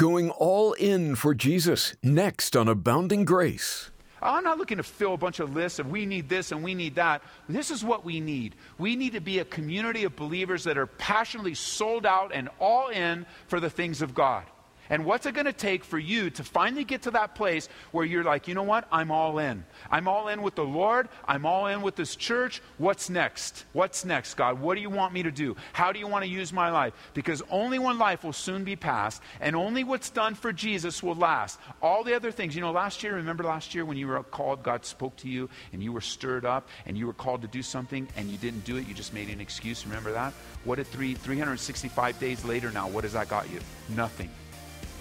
Going all in for Jesus, next on Abounding Grace. I'm not looking to fill a bunch of lists of we need this and we need that. This is what we need. We need to be a community of believers that are passionately sold out and all in for the things of God. And what's it going to take for you to finally get to that place where you're like, you know what? I'm all in. I'm all in with the Lord. I'm all in with this church. What's next? What's next, God? What do you want me to do? How do you want to use my life? Because only one life will soon be passed, and only what's done for Jesus will last. All the other things, you know, last year, remember last year when you were called, God spoke to you, and you were stirred up, and you were called to do something, and you didn't do it, you just made an excuse. Remember that? What did three, 365 days later now, what has that got you? Nothing.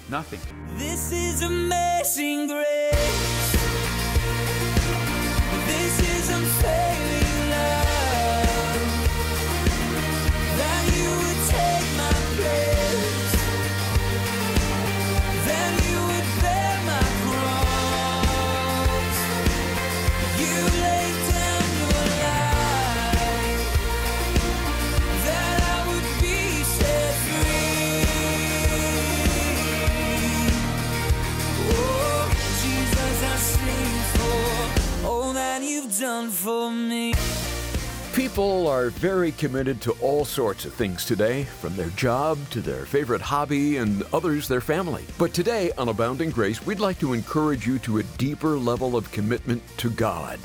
Nothing. This is amazing grace. Very committed to all sorts of things today, from their job to their favorite hobby and others their family. But today on Abounding Grace, we'd like to encourage you to a deeper level of commitment to God.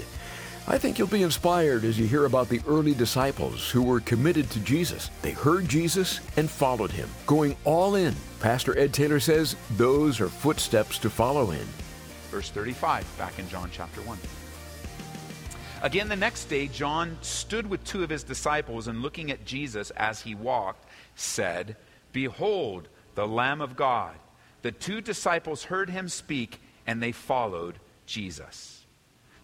I think you'll be inspired as you hear about the early disciples who were committed to Jesus. They heard Jesus and followed him, going all in. Pastor Ed Taylor says those are footsteps to follow in. Verse 35, back in John chapter 1. Again, the next day, John stood with two of his disciples and looking at Jesus as he walked, said, Behold, the Lamb of God. The two disciples heard him speak and they followed Jesus.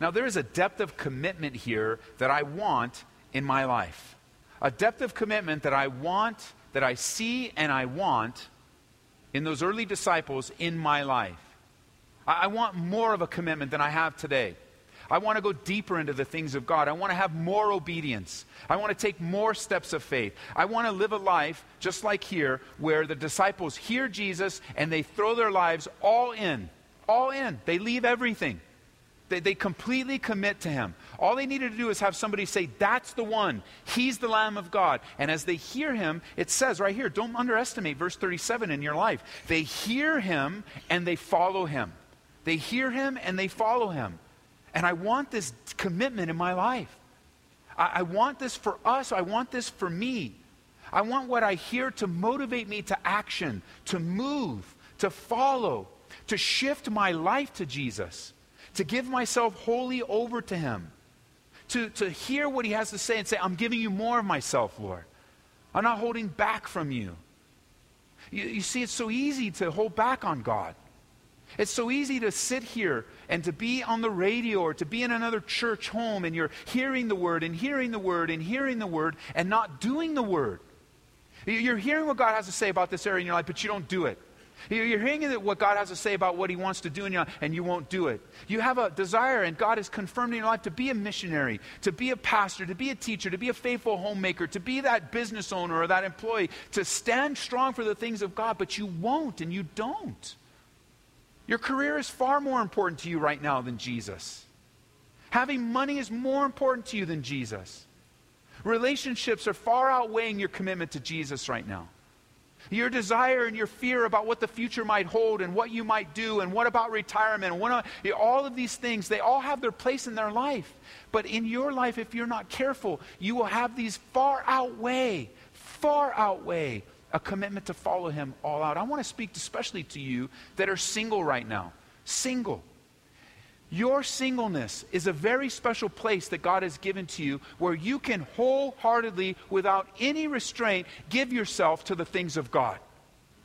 Now, there is a depth of commitment here that I want in my life. A depth of commitment that I want, that I see and I want in those early disciples in my life. I, I want more of a commitment than I have today. I want to go deeper into the things of God. I want to have more obedience. I want to take more steps of faith. I want to live a life just like here where the disciples hear Jesus and they throw their lives all in. All in. They leave everything. They, they completely commit to him. All they needed to do is have somebody say, That's the one. He's the Lamb of God. And as they hear him, it says right here, don't underestimate verse 37 in your life. They hear him and they follow him. They hear him and they follow him. And I want this commitment in my life. I, I want this for us. I want this for me. I want what I hear to motivate me to action, to move, to follow, to shift my life to Jesus, to give myself wholly over to Him, to, to hear what He has to say and say, I'm giving you more of myself, Lord. I'm not holding back from you. You, you see, it's so easy to hold back on God. It's so easy to sit here and to be on the radio or to be in another church home and you're hearing the word and hearing the word and hearing the word and not doing the word. You're hearing what God has to say about this area in your life, but you don't do it. You're hearing what God has to say about what He wants to do in your life, and you won't do it. You have a desire, and God has confirmed in your life to be a missionary, to be a pastor, to be a teacher, to be a faithful homemaker, to be that business owner or that employee, to stand strong for the things of God, but you won't, and you don't. Your career is far more important to you right now than Jesus. Having money is more important to you than Jesus. Relationships are far outweighing your commitment to Jesus right now. Your desire and your fear about what the future might hold and what you might do and what about retirement and what, all of these things, they all have their place in their life. But in your life, if you're not careful, you will have these far outweigh, far outweigh a commitment to follow him all out. I want to speak especially to you that are single right now. Single. Your singleness is a very special place that God has given to you where you can wholeheartedly, without any restraint, give yourself to the things of God.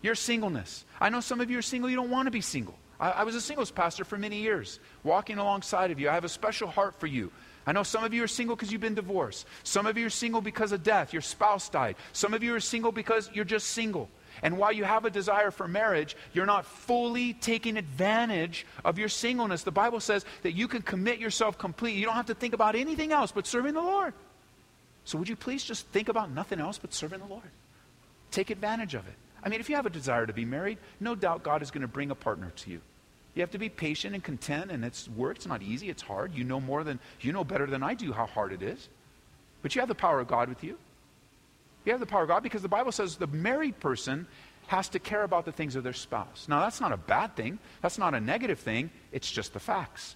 Your singleness. I know some of you are single, you don't want to be single. I, I was a singles pastor for many years, walking alongside of you. I have a special heart for you. I know some of you are single because you've been divorced. Some of you are single because of death. Your spouse died. Some of you are single because you're just single. And while you have a desire for marriage, you're not fully taking advantage of your singleness. The Bible says that you can commit yourself completely. You don't have to think about anything else but serving the Lord. So would you please just think about nothing else but serving the Lord? Take advantage of it. I mean, if you have a desire to be married, no doubt God is going to bring a partner to you. You have to be patient and content, and it's work. It's not easy. It's hard. You know more than you know better than I do how hard it is. But you have the power of God with you. You have the power of God because the Bible says the married person has to care about the things of their spouse. Now, that's not a bad thing. That's not a negative thing. It's just the facts.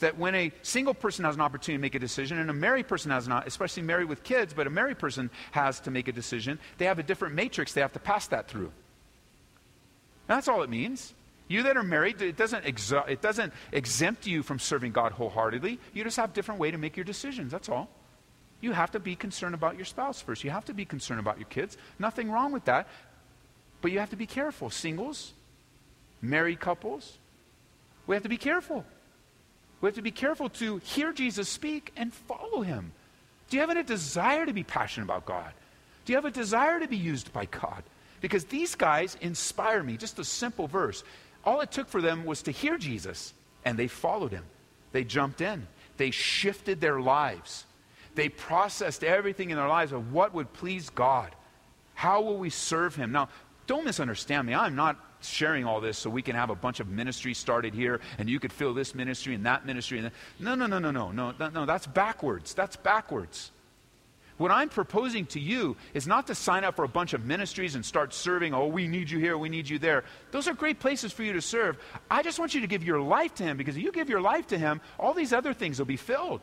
That when a single person has an opportunity to make a decision, and a married person has not, especially married with kids, but a married person has to make a decision, they have a different matrix they have to pass that through. And that's all it means. You that are married, it doesn't, exa- it doesn't exempt you from serving God wholeheartedly. You just have a different way to make your decisions. That's all. You have to be concerned about your spouse first. You have to be concerned about your kids. Nothing wrong with that. But you have to be careful. Singles, married couples, we have to be careful. We have to be careful to hear Jesus speak and follow him. Do you have a desire to be passionate about God? Do you have a desire to be used by God? Because these guys inspire me. Just a simple verse. All it took for them was to hear Jesus, and they followed him. They jumped in, they shifted their lives. They processed everything in their lives of what would please God. How will we serve him? Now, don't misunderstand me. I'm not sharing all this so we can have a bunch of ministries started here and you could fill this ministry and that ministry and that. No, no, no, no, no, no, no, no. That's backwards. That's backwards what i'm proposing to you is not to sign up for a bunch of ministries and start serving oh we need you here we need you there those are great places for you to serve i just want you to give your life to him because if you give your life to him all these other things will be filled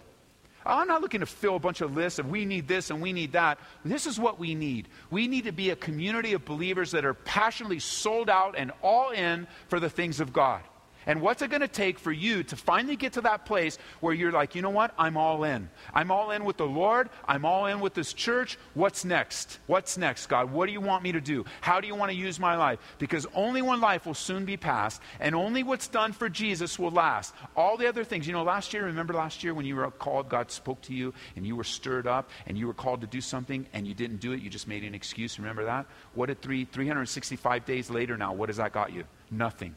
I'm not looking to fill a bunch of lists of we need this and we need that. This is what we need. We need to be a community of believers that are passionately sold out and all in for the things of God. And what's it going to take for you to finally get to that place where you're like, you know what? I'm all in. I'm all in with the Lord. I'm all in with this church. What's next? What's next, God? What do you want me to do? How do you want to use my life? Because only one life will soon be passed, and only what's done for Jesus will last. All the other things, you know, last year, remember last year when you were called, God spoke to you, and you were stirred up, and you were called to do something, and you didn't do it, you just made an excuse. Remember that? What did three, 365 days later now, what has that got you? Nothing.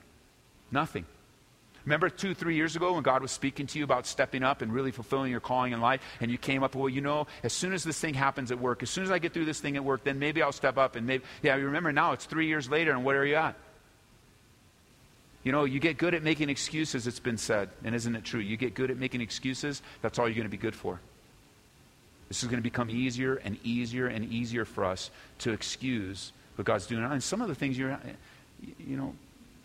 Nothing. Remember two, three years ago when God was speaking to you about stepping up and really fulfilling your calling in life, and you came up, well, you know, as soon as this thing happens at work, as soon as I get through this thing at work, then maybe I'll step up and maybe, yeah, you remember now it's three years later, and where are you at? You know, you get good at making excuses, it's been said. And isn't it true? You get good at making excuses, that's all you're going to be good for. This is going to become easier and easier and easier for us to excuse what God's doing. And some of the things you're, you know,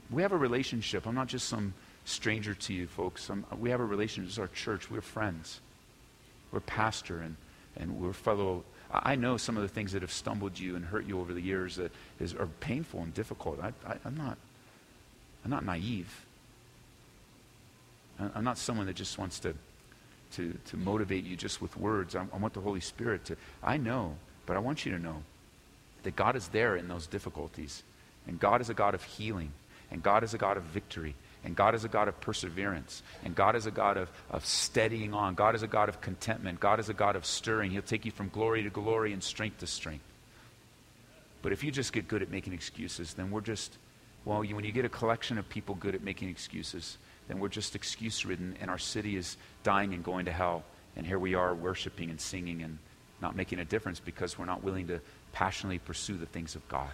we have a relationship. I'm not just some stranger to you, folks. Um, we have a relationship. It's our church. We're friends. We're pastor and, and we're fellow. I know some of the things that have stumbled you and hurt you over the years that is, are painful and difficult. I, I, I'm, not, I'm not naive. I'm not someone that just wants to, to, to motivate you just with words. I, I want the Holy Spirit to. I know, but I want you to know that God is there in those difficulties. And God is a God of healing. And God is a God of victory. And God is a God of perseverance. And God is a God of, of steadying on. God is a God of contentment. God is a God of stirring. He'll take you from glory to glory and strength to strength. But if you just get good at making excuses, then we're just, well, you, when you get a collection of people good at making excuses, then we're just excuse ridden, and our city is dying and going to hell. And here we are worshiping and singing and not making a difference because we're not willing to passionately pursue the things of God.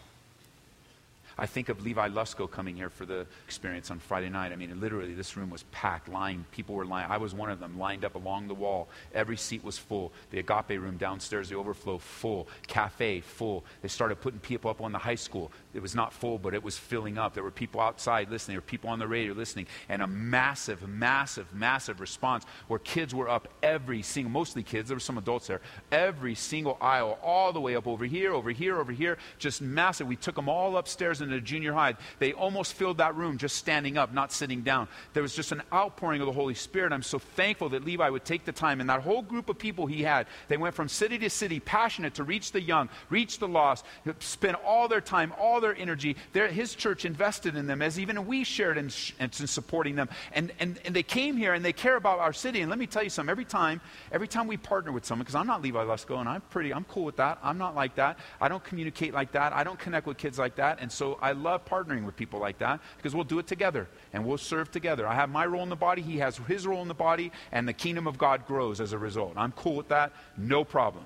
I think of Levi Lusko coming here for the experience on Friday night. I mean, literally, this room was packed, lined. People were lying. I was one of them, lined up along the wall. Every seat was full. The Agape room downstairs, the overflow, full. Cafe, full. They started putting people up on the high school. It was not full, but it was filling up. There were people outside listening. There were people on the radio listening. And a massive, massive, massive response where kids were up every single, mostly kids, there were some adults there, every single aisle, all the way up over here, over here, over here, just massive. We took them all upstairs into junior high. They almost filled that room just standing up, not sitting down. There was just an outpouring of the Holy Spirit. I'm so thankful that Levi would take the time. And that whole group of people he had, they went from city to city, passionate to reach the young, reach the lost, spend all their time, all their energy. Their, his church invested in them, as even we shared in, in supporting them. And, and, and they came here and they care about our city. And let me tell you something. Every time, every time we partner with someone, because I'm not Levi Lusko, and I'm pretty, I'm cool with that. I'm not like that. I don't communicate like that. I don't connect with kids like that. And so I love partnering with people like that because we'll do it together and we'll serve together. I have my role in the body, he has his role in the body, and the kingdom of God grows as a result. I'm cool with that. No problem.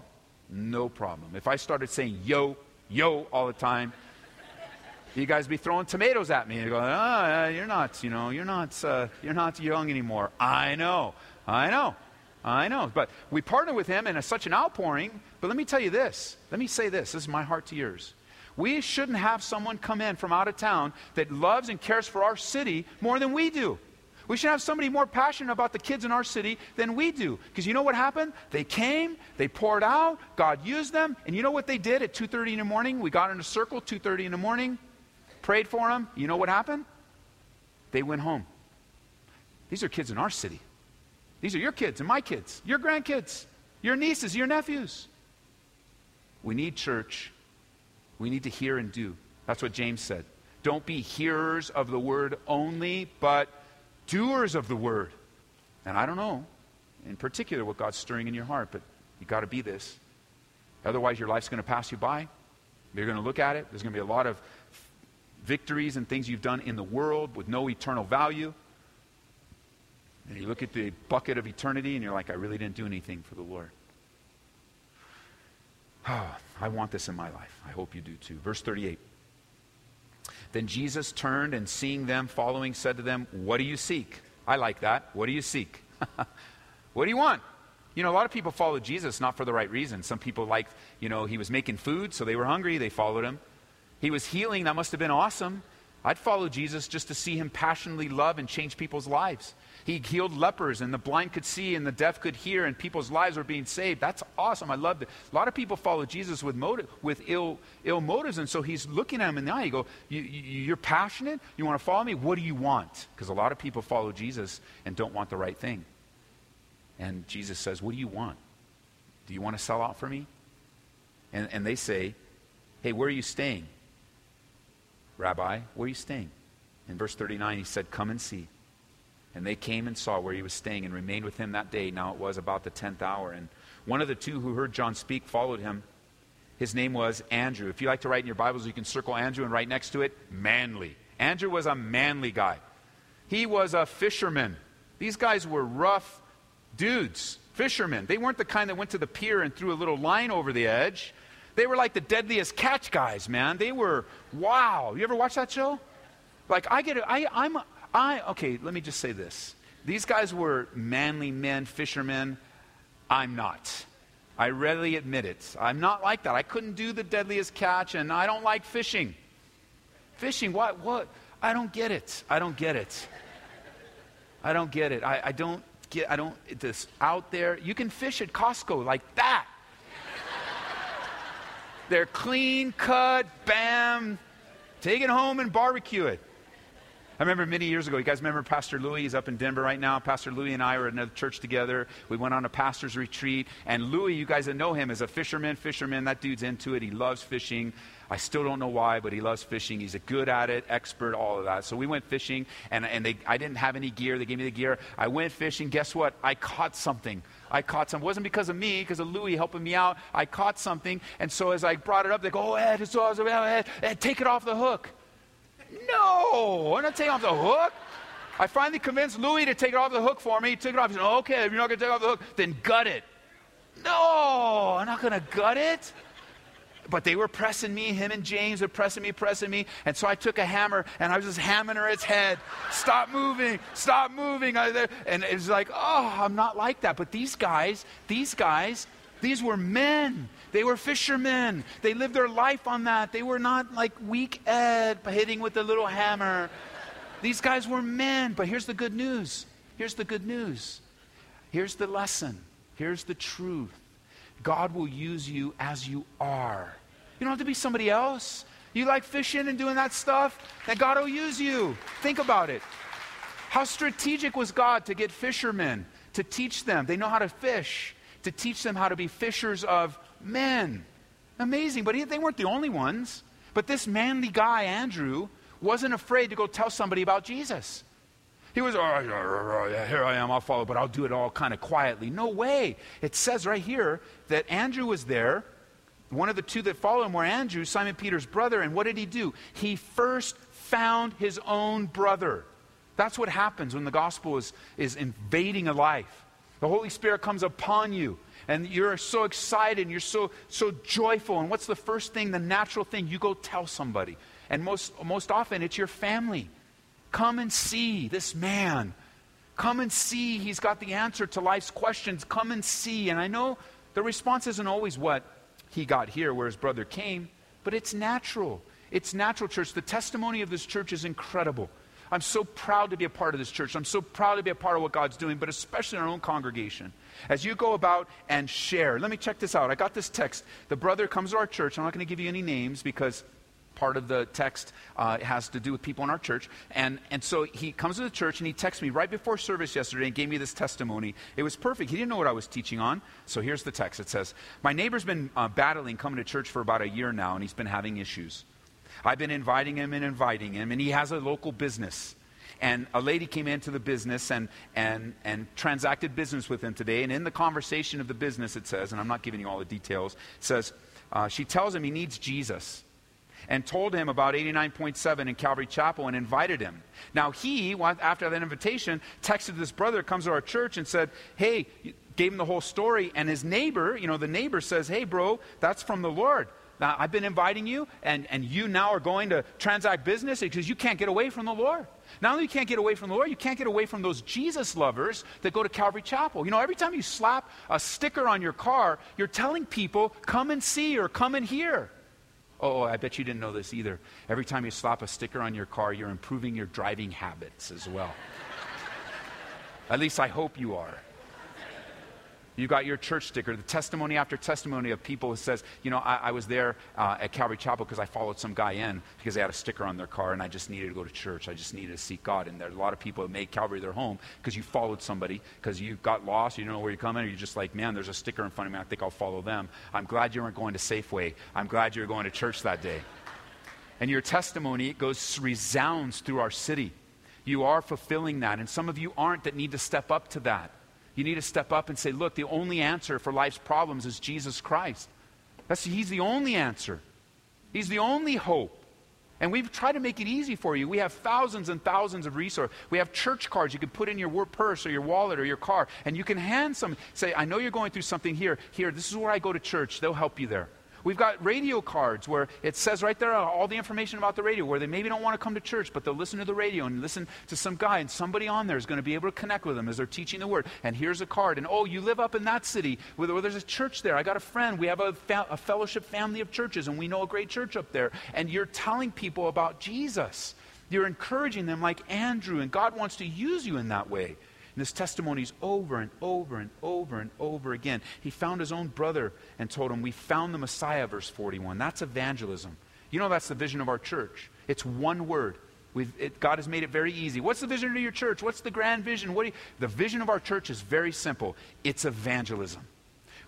No problem. If I started saying yo, yo all the time, You guys be throwing tomatoes at me and going, oh, you're not, you know, you're not, uh, you're not young anymore. I know, I know, I know. But we partner with him in a, such an outpouring. But let me tell you this. Let me say this. This is my heart to yours. We shouldn't have someone come in from out of town that loves and cares for our city more than we do. We should have somebody more passionate about the kids in our city than we do. Because you know what happened? They came, they poured out, God used them, and you know what they did at 2:30 in the morning? We got in a circle 2:30 in the morning, prayed for them. You know what happened? They went home. These are kids in our city. These are your kids and my kids, your grandkids, your nieces, your nephews. We need church. We need to hear and do. That's what James said. Don't be hearers of the word only, but doers of the word. And I don't know in particular what God's stirring in your heart, but you got to be this. Otherwise, your life's going to pass you by. You're going to look at it. There's going to be a lot of victories and things you've done in the world with no eternal value. And you look at the bucket of eternity and you're like, I really didn't do anything for the Lord. Oh, I want this in my life. I hope you do too. Verse 38. Then Jesus turned and seeing them following, said to them, What do you seek? I like that. What do you seek? what do you want? You know, a lot of people follow Jesus not for the right reason. Some people like, you know, he was making food, so they were hungry, they followed him. He was healing, that must have been awesome. I'd follow Jesus just to see him passionately love and change people's lives. He healed lepers, and the blind could see, and the deaf could hear, and people's lives were being saved. That's awesome. I loved it. A lot of people follow Jesus with motive, with ill, ill motives, and so he's looking at them in the eye. You you, you, are passionate. You want to follow me? What do you want? Because a lot of people follow Jesus and don't want the right thing. And Jesus says, What do you want? Do you want to sell out for me? And, and they say, Hey, where are you staying? Rabbi, where are you staying? In verse 39, he said, Come and see. And they came and saw where he was staying and remained with him that day. Now it was about the tenth hour. And one of the two who heard John speak followed him. His name was Andrew. If you like to write in your Bibles, you can circle Andrew and write next to it, manly. Andrew was a manly guy. He was a fisherman. These guys were rough dudes, fishermen. They weren't the kind that went to the pier and threw a little line over the edge. They were like the deadliest catch guys, man. They were, wow. You ever watch that show? Like, I get it. I, I'm, I, okay, let me just say this. These guys were manly men, fishermen. I'm not. I readily admit it. I'm not like that. I couldn't do the deadliest catch, and I don't like fishing. Fishing, what? What? I don't get it. I don't get it. I don't get it. I, I don't get, I don't, this out there. You can fish at Costco like that. They're clean cut, bam, take it home and barbecue it. I remember many years ago, you guys remember Pastor Louis? He's up in Denver right now. Pastor Louis and I were at another church together. We went on a pastor's retreat. And Louis, you guys that know him, is a fisherman. Fisherman, that dude's into it. He loves fishing. I still don't know why, but he loves fishing. He's a good at it, expert, all of that. So we went fishing, and, and they, I didn't have any gear. They gave me the gear. I went fishing. Guess what? I caught something. I caught something. It wasn't because of me, because of Louis helping me out. I caught something. And so as I brought it up, they go, oh, Ed, it's awesome. Ed, Ed, take it off the hook. No, I'm not taking off the hook. I finally convinced Louis to take it off the hook for me. He took it off. He said, okay, if you're not going to take off the hook, then gut it. No, I'm not going to gut it. But they were pressing me, him and James were pressing me, pressing me. And so I took a hammer and I was just hammering her its head. Stop moving, stop moving. And it was like, oh, I'm not like that. But these guys, these guys, these were men. They were fishermen. They lived their life on that. They were not like weak Ed hitting with a little hammer. These guys were men. But here's the good news. Here's the good news. Here's the lesson. Here's the truth. God will use you as you are. You don't have to be somebody else. You like fishing and doing that stuff? Then God will use you. Think about it. How strategic was God to get fishermen to teach them? They know how to fish, to teach them how to be fishers of men. Amazing. But he, they weren't the only ones. But this manly guy, Andrew, wasn't afraid to go tell somebody about Jesus. He was, oh, here I am, I'll follow, but I'll do it all kind of quietly. No way. It says right here that Andrew was there. One of the two that followed him were Andrew, Simon Peter's brother. And what did he do? He first found his own brother. That's what happens when the gospel is, is invading a life. The Holy Spirit comes upon you and you're so excited and you're so, so joyful. And what's the first thing, the natural thing? You go tell somebody. And most, most often, it's your family. Come and see this man. Come and see. He's got the answer to life's questions. Come and see. And I know the response isn't always what he got here, where his brother came, but it's natural. It's natural, church. The testimony of this church is incredible. I'm so proud to be a part of this church. I'm so proud to be a part of what God's doing, but especially in our own congregation. As you go about and share, let me check this out. I got this text. The brother comes to our church. I'm not going to give you any names because part of the text uh, has to do with people in our church. And, and so he comes to the church and he texts me right before service yesterday and gave me this testimony. It was perfect. He didn't know what I was teaching on. So here's the text it says, My neighbor's been uh, battling coming to church for about a year now, and he's been having issues. I've been inviting him and inviting him, and he has a local business. And a lady came into the business and, and, and transacted business with him today. And in the conversation of the business, it says, and I'm not giving you all the details, says, uh, she tells him he needs Jesus and told him about 89.7 in Calvary Chapel and invited him. Now, he, after that invitation, texted this brother, comes to our church, and said, Hey, gave him the whole story. And his neighbor, you know, the neighbor says, Hey, bro, that's from the Lord. Now, I've been inviting you, and, and you now are going to transact business because you can't get away from the Lord. Not only you can't get away from the Lord, you can't get away from those Jesus lovers that go to Calvary Chapel. You know, every time you slap a sticker on your car, you're telling people, come and see or come and hear. Oh, I bet you didn't know this either. Every time you slap a sticker on your car, you're improving your driving habits as well. At least I hope you are. You got your church sticker, the testimony after testimony of people who says, you know, I, I was there uh, at Calvary Chapel because I followed some guy in because they had a sticker on their car and I just needed to go to church. I just needed to seek God. And there's a lot of people that made Calvary their home because you followed somebody because you got lost, you don't know where you're coming, or you're just like, man, there's a sticker in front of me. I think I'll follow them. I'm glad you weren't going to Safeway. I'm glad you were going to church that day. And your testimony goes resounds through our city. You are fulfilling that, and some of you aren't that need to step up to that. You need to step up and say, look, the only answer for life's problems is Jesus Christ. That's, he's the only answer, He's the only hope. And we've tried to make it easy for you. We have thousands and thousands of resources. We have church cards you can put in your purse or your wallet or your car, and you can hand some. Say, I know you're going through something here. Here, this is where I go to church. They'll help you there. We've got radio cards where it says right there all the information about the radio, where they maybe don't want to come to church, but they'll listen to the radio and listen to some guy, and somebody on there is going to be able to connect with them as they're teaching the word. And here's a card. And oh, you live up in that city where, there's a church there. I got a friend. We have a, fa- a fellowship family of churches, and we know a great church up there. And you're telling people about Jesus. You're encouraging them like Andrew, and God wants to use you in that way. And his testimonies over and over and over and over again. He found his own brother and told him, We found the Messiah, verse 41. That's evangelism. You know, that's the vision of our church. It's one word. It, God has made it very easy. What's the vision of your church? What's the grand vision? What you, the vision of our church is very simple it's evangelism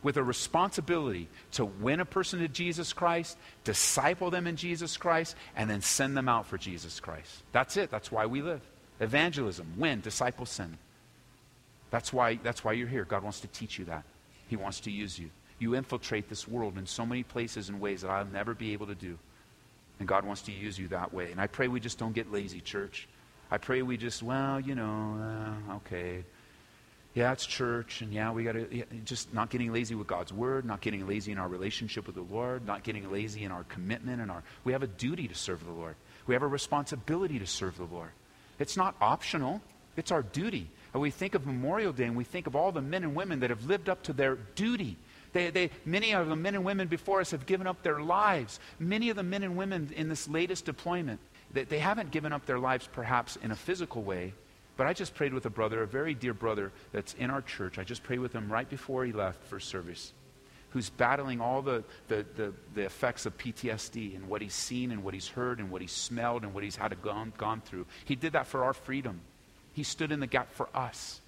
with a responsibility to win a person to Jesus Christ, disciple them in Jesus Christ, and then send them out for Jesus Christ. That's it. That's why we live. Evangelism, win, disciple, send. That's why, that's why you're here. God wants to teach you that. He wants to use you. You infiltrate this world in so many places and ways that I'll never be able to do. And God wants to use you that way. And I pray we just don't get lazy, church. I pray we just, well, you know, uh, okay. Yeah, it's church, and yeah, we got to yeah, just not getting lazy with God's word, not getting lazy in our relationship with the Lord, not getting lazy in our commitment and our. We have a duty to serve the Lord. We have a responsibility to serve the Lord. It's not optional. It's our duty. And we think of Memorial Day and we think of all the men and women that have lived up to their duty. They, they, many of the men and women before us have given up their lives. Many of the men and women in this latest deployment, they, they haven't given up their lives perhaps in a physical way, but I just prayed with a brother, a very dear brother that's in our church. I just prayed with him right before he left for service, who's battling all the, the, the, the effects of PTSD and what he's seen and what he's heard and what he's smelled and what he's had to gone, gone through. He did that for our freedom. He stood in the gap for us.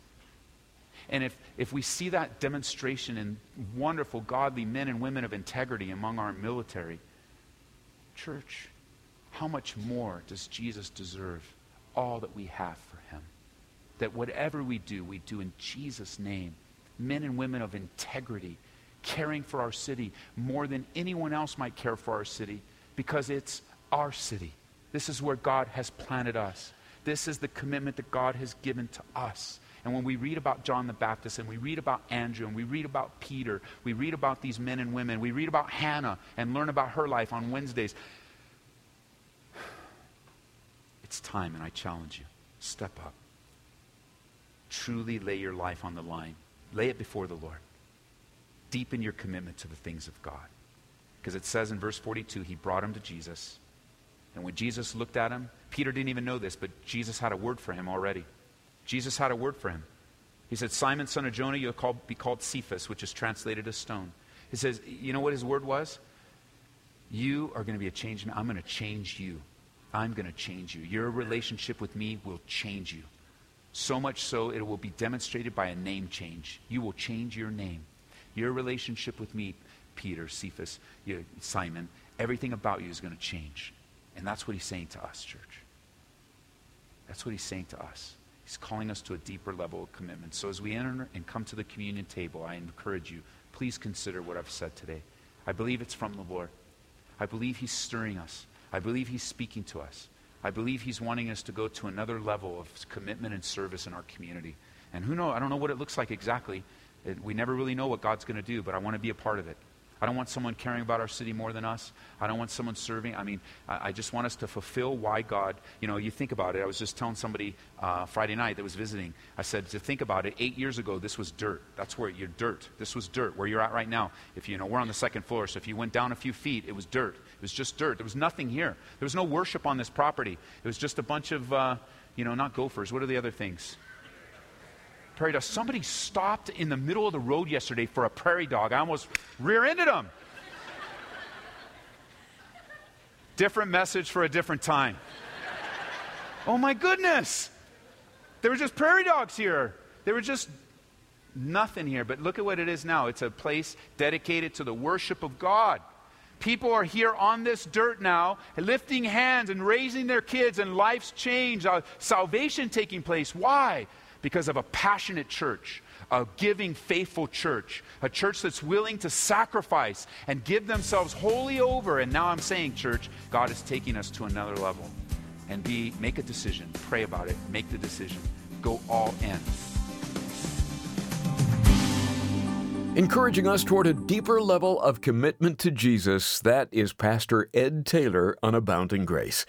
And if, if we see that demonstration in wonderful, godly men and women of integrity among our military, church, how much more does Jesus deserve all that we have for him? That whatever we do, we do in Jesus' name. Men and women of integrity, caring for our city more than anyone else might care for our city because it's our city. This is where God has planted us. This is the commitment that God has given to us. And when we read about John the Baptist and we read about Andrew and we read about Peter, we read about these men and women, we read about Hannah and learn about her life on Wednesdays. It's time, and I challenge you. Step up. Truly lay your life on the line. Lay it before the Lord. Deepen your commitment to the things of God. Because it says in verse 42, he brought him to Jesus. And when Jesus looked at him, Peter didn't even know this, but Jesus had a word for him already. Jesus had a word for him. He said, Simon, son of Jonah, you'll call, be called Cephas, which is translated as stone. He says, You know what his word was? You are going to be a changed man. I'm going to change you. I'm going to change you. Your relationship with me will change you. So much so, it will be demonstrated by a name change. You will change your name. Your relationship with me, Peter, Cephas, Simon, everything about you is going to change. And that's what he's saying to us, church. That's what he's saying to us. He's calling us to a deeper level of commitment. So as we enter and come to the communion table, I encourage you, please consider what I've said today. I believe it's from the Lord. I believe he's stirring us. I believe he's speaking to us. I believe he's wanting us to go to another level of commitment and service in our community. And who knows, I don't know what it looks like exactly. We never really know what God's going to do, but I want to be a part of it. I don't want someone caring about our city more than us. I don't want someone serving. I mean, I, I just want us to fulfill why God, you know, you think about it. I was just telling somebody uh, Friday night that was visiting, I said, to think about it, eight years ago, this was dirt. That's where you're dirt. This was dirt, where you're at right now. If you know, we're on the second floor, so if you went down a few feet, it was dirt. It was just dirt. There was nothing here. There was no worship on this property. It was just a bunch of, uh, you know, not gophers. What are the other things? Prairie dog. Somebody stopped in the middle of the road yesterday for a prairie dog. I almost rear ended him. different message for a different time. oh my goodness. There were just prairie dogs here. There were just nothing here. But look at what it is now it's a place dedicated to the worship of God. People are here on this dirt now, lifting hands and raising their kids, and life's change, uh, salvation taking place. Why? Because of a passionate church, a giving, faithful church, a church that's willing to sacrifice and give themselves wholly over. And now I'm saying, church, God is taking us to another level. And be, make a decision, pray about it, make the decision, go all in. Encouraging us toward a deeper level of commitment to Jesus, that is Pastor Ed Taylor on Abounding Grace.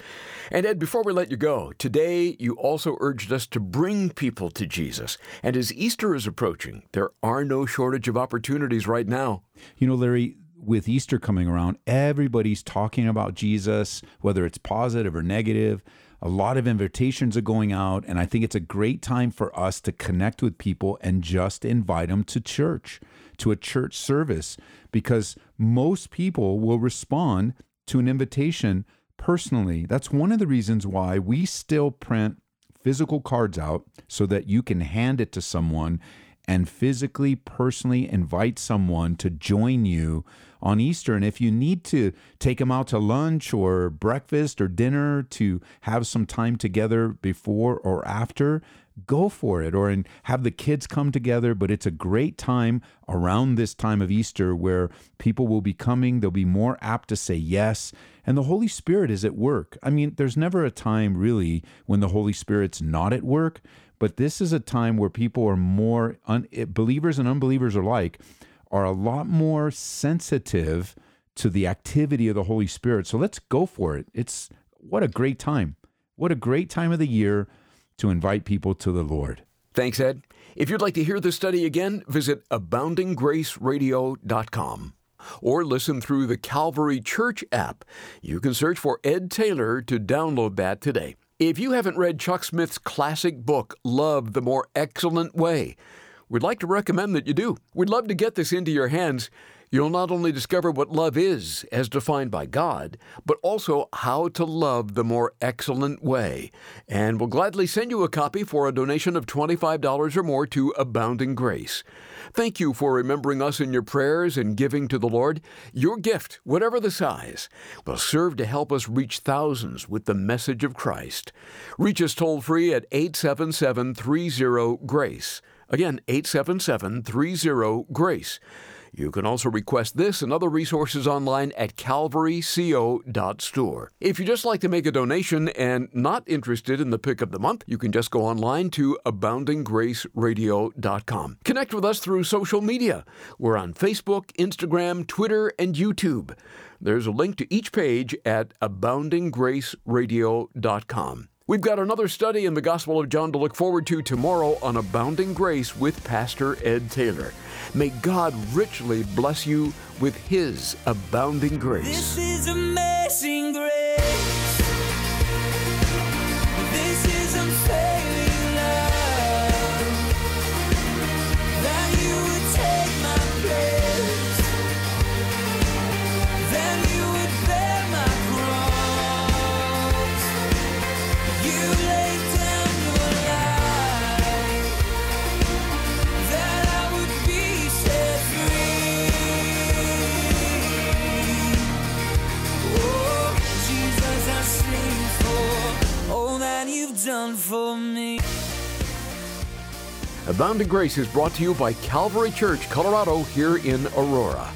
And Ed, before we let you go, today you also urged us to bring people to Jesus. And as Easter is approaching, there are no shortage of opportunities right now. You know, Larry, with Easter coming around, everybody's talking about Jesus, whether it's positive or negative. A lot of invitations are going out, and I think it's a great time for us to connect with people and just invite them to church to a church service because most people will respond to an invitation personally. That's one of the reasons why we still print physical cards out so that you can hand it to someone and physically, personally invite someone to join you on Easter. And if you need to take them out to lunch or breakfast or dinner to have some time together before or after, go for it or and have the kids come together but it's a great time around this time of Easter where people will be coming they'll be more apt to say yes and the Holy Spirit is at work. I mean there's never a time really when the Holy Spirit's not at work but this is a time where people are more un, believers and unbelievers alike are a lot more sensitive to the activity of the Holy Spirit. So let's go for it. It's what a great time. What a great time of the year to invite people to the Lord. Thanks, Ed. If you'd like to hear the study again, visit aboundinggraceradio.com or listen through the Calvary Church app. You can search for Ed Taylor to download that today. If you haven't read Chuck Smith's classic book, Love the More Excellent Way, we'd like to recommend that you do. We'd love to get this into your hands. You'll not only discover what love is, as defined by God, but also how to love the more excellent way. And we'll gladly send you a copy for a donation of $25 or more to Abounding Grace. Thank you for remembering us in your prayers and giving to the Lord. Your gift, whatever the size, will serve to help us reach thousands with the message of Christ. Reach us toll free at 877 30 GRACE. Again, 877 30 GRACE. You can also request this and other resources online at calvaryco.store. If you just like to make a donation and not interested in the pick of the month, you can just go online to aboundinggraceradio.com. Connect with us through social media. We're on Facebook, Instagram, Twitter, and YouTube. There's a link to each page at aboundinggraceradio.com. We've got another study in the Gospel of John to look forward to tomorrow on Abounding Grace with Pastor Ed Taylor. May God richly bless you with His abounding grace. This is amazing grace. Abounding Grace is brought to you by Calvary Church, Colorado, here in Aurora.